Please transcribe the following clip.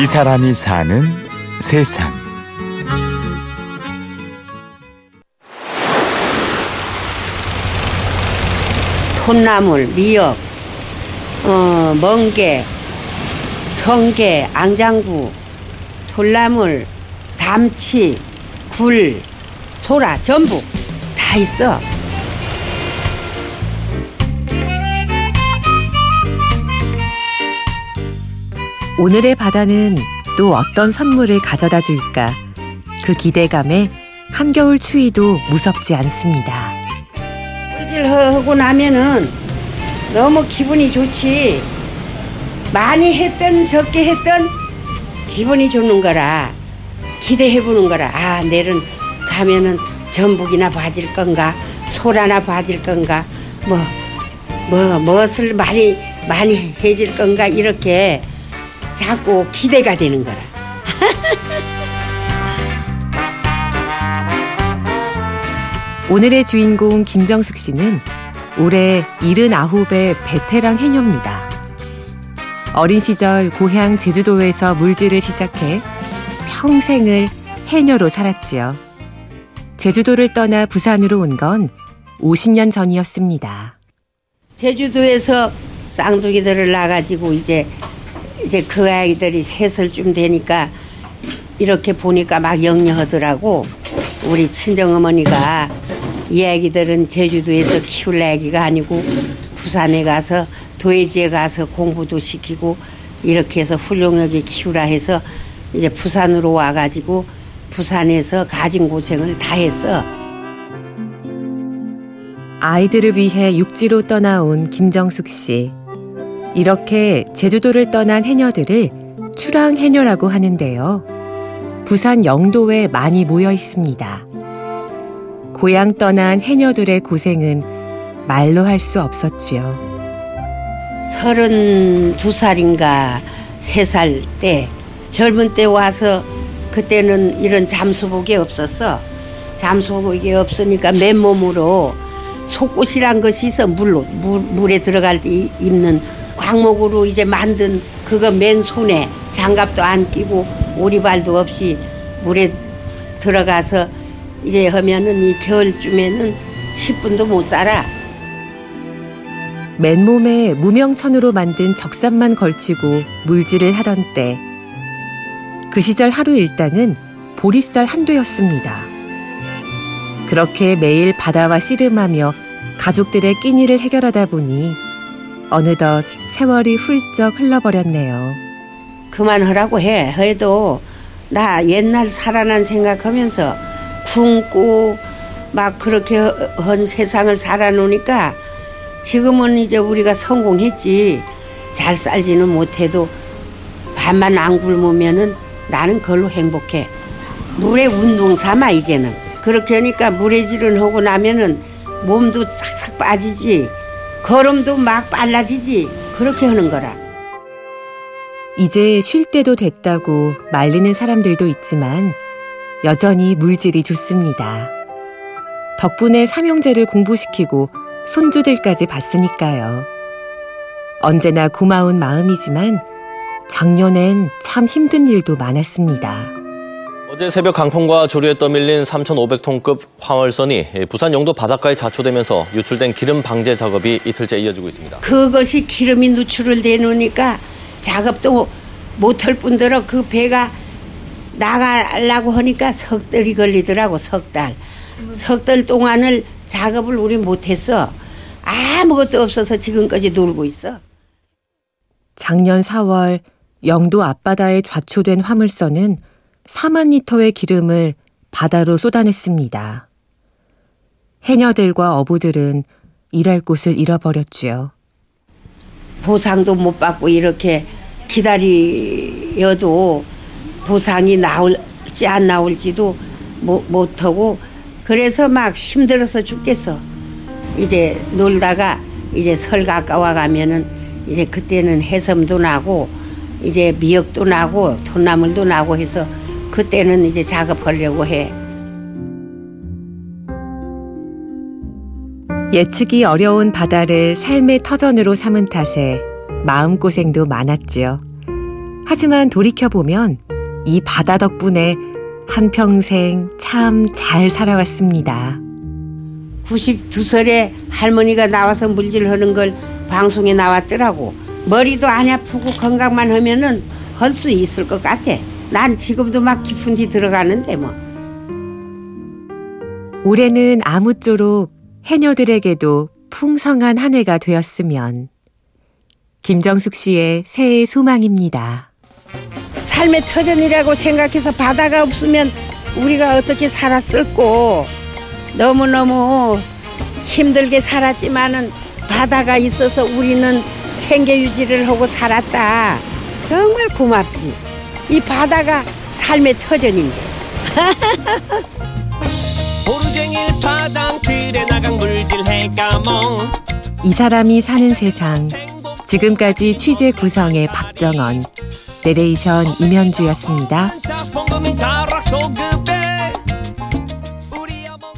이 사람이 사는 세상. 톤나물, 미역, 어, 멍게, 성게, 앙장구, 돌나물, 담치, 굴, 소라, 전부 다 있어. 오늘의 바다는 또 어떤 선물을 가져다 줄까? 그 기대감에 한겨울 추위도 무섭지 않습니다. 물질하고 나면은 너무 기분이 좋지. 많이 했던 적게 했던 기분이 좋는 거라 기대해 보는 거라. 아 내일은 가면은 전북이나 봐질 건가 소라나 봐질 건가 뭐 뭐 무엇을 많이 많이 해질 건가 이렇게 자꾸 기대가 되는 거라. 오늘의 주인공 김정숙 씨는 올해 79의 베테랑 해녀입니다. 어린 시절 고향 제주도에서 물질을 시작해 평생을 해녀로 살았지요. 제주도를 떠나 부산으로 온 건 50년 전이었습니다. 제주도에서 쌍둥이들을 낳아가지고 이제 이제 그 아이들이 셋을쯤 되니까 이렇게 보니까 막 영려하더라고. 우리 친정 어머니가 이 아기들은 제주도에서 키울 아기가 아니고 부산에 가서 도예지에 가서 공부도 시키고 이렇게 해서 훌륭하게 키우라 해서 이제 부산으로 와가지고 부산에서 가진 고생을 다 했어. 아이들을 위해 육지로 떠나온 김정숙 씨. 이렇게 제주도를 떠난 해녀들을 출항 해녀라고 하는데요. 부산 영도에 많이 모여 있습니다. 고향 떠난 해녀들의 고생은 말로 할 수 없었지요. 서른 두 살인가 세 살 때 젊은 때 와서 그때는 이런 잠수복이 없었어. 잠수복이 없으니까 맨몸으로 속옷이란 것이 있어 물로 물, 물에 들어갈 때 입는 광목으로 이제 만든 그거 맨 손에 장갑도 안 끼고 오리발도 없이 물에 들어가서 이제 하면은 이 겨울쯤에는 10분도 못 살아. 맨몸에 무명천으로 만든 적삼만 걸치고 물질을 하던 때. 그 시절 하루 일당은 보리쌀 한도였습니다. 그렇게 매일 바다와 씨름하며 가족들의 끼니를 해결하다 보니 어느덧 세월이 훌쩍 흘러버렸네요. 그만하라고 해. 해도 나 옛날 살아난 생각하면서 굶고 막 그렇게 한 세상을 살아놓으니까 지금은 이제 우리가 성공했지. 잘 살지는 못해도 밥만 안 굶으면은 나는 그걸로 행복해. 물에 운동 삼아 이제는. 그렇게 하니까 물에질은 하고 나면은 몸도 싹싹 빠지지. 걸음도 막 빨라지지. 그렇게 하는 거라. 이제 쉴 때도 됐다고 말리는 사람들도 있지만 여전히 물질이 좋습니다. 덕분에 삼형제를 공부시키고 손주들까지 봤으니까요. 언제나 고마운 마음이지만 작년엔 참 힘든 일도 많았습니다. 어제 새벽 강풍과 조류에 떠밀린 3,500톤급 화물선이 부산 영도 바닷가에 자초되면서 유출된 기름 방제 작업이 이틀째 이어지고 있습니다. 그것이 기름이 누출을 되놓으니까 작업도 못할 뿐더러 그 배가 나가려고 하니까 석 달이 걸리더라고 석 달. 석 달 동안을 작업을 우리 못했어. 아무것도 없어서 지금까지 놀고 있어. 작년 4월 영도 앞바다에 좌초된 화물선은 4만 리터의 기름을 바다로 쏟아냈습니다. 해녀들과 어부들은 일할 곳을 잃어버렸지요. 보상도 못 받고 이렇게 기다려도 보상이 나올지 안 나올지도 못하고 그래서 막 힘들어서 죽겠어. 이제 놀다가 이제 설 가까워 가면은 이제 그때는 해섬도 나고 이제 미역도 나고 돈나물도 나고 해서 그때는 이제 작업하려고 해. 예측이 어려운 바다를 삶의 터전으로 삼은 탓에 마음고생도 많았지요. 하지만 돌이켜보면 이 바다 덕분에 한평생 참 잘 살아왔습니다. 92살에 할머니가 나와서 물질하는 걸 방송에 나왔더라고. 머리도 안 아프고 건강만 하면은 할 수 있을 것 같아. 난 지금도 막 깊은 데 들어가는데 뭐. 올해는 아무쪼록 해녀들에게도 풍성한 한 해가 되었으면. 김정숙 씨의 새해 소망입니다. 삶의 터전이라고 생각해서 바다가 없으면 우리가 어떻게 살았을꼬. 너무너무 힘들게 살았지만은 바다가 있어서 우리는 생계 유지를 하고 살았다. 정말 고맙지. 이 바다가 삶의 터전인데. 보루쟁일 파당틀에 나강 물질 해가몽 이 사람이 사는 세상. 지금까지 취재 구성의 박정원, 내레이션 임현주였습니다. 봉금이 자락 소급에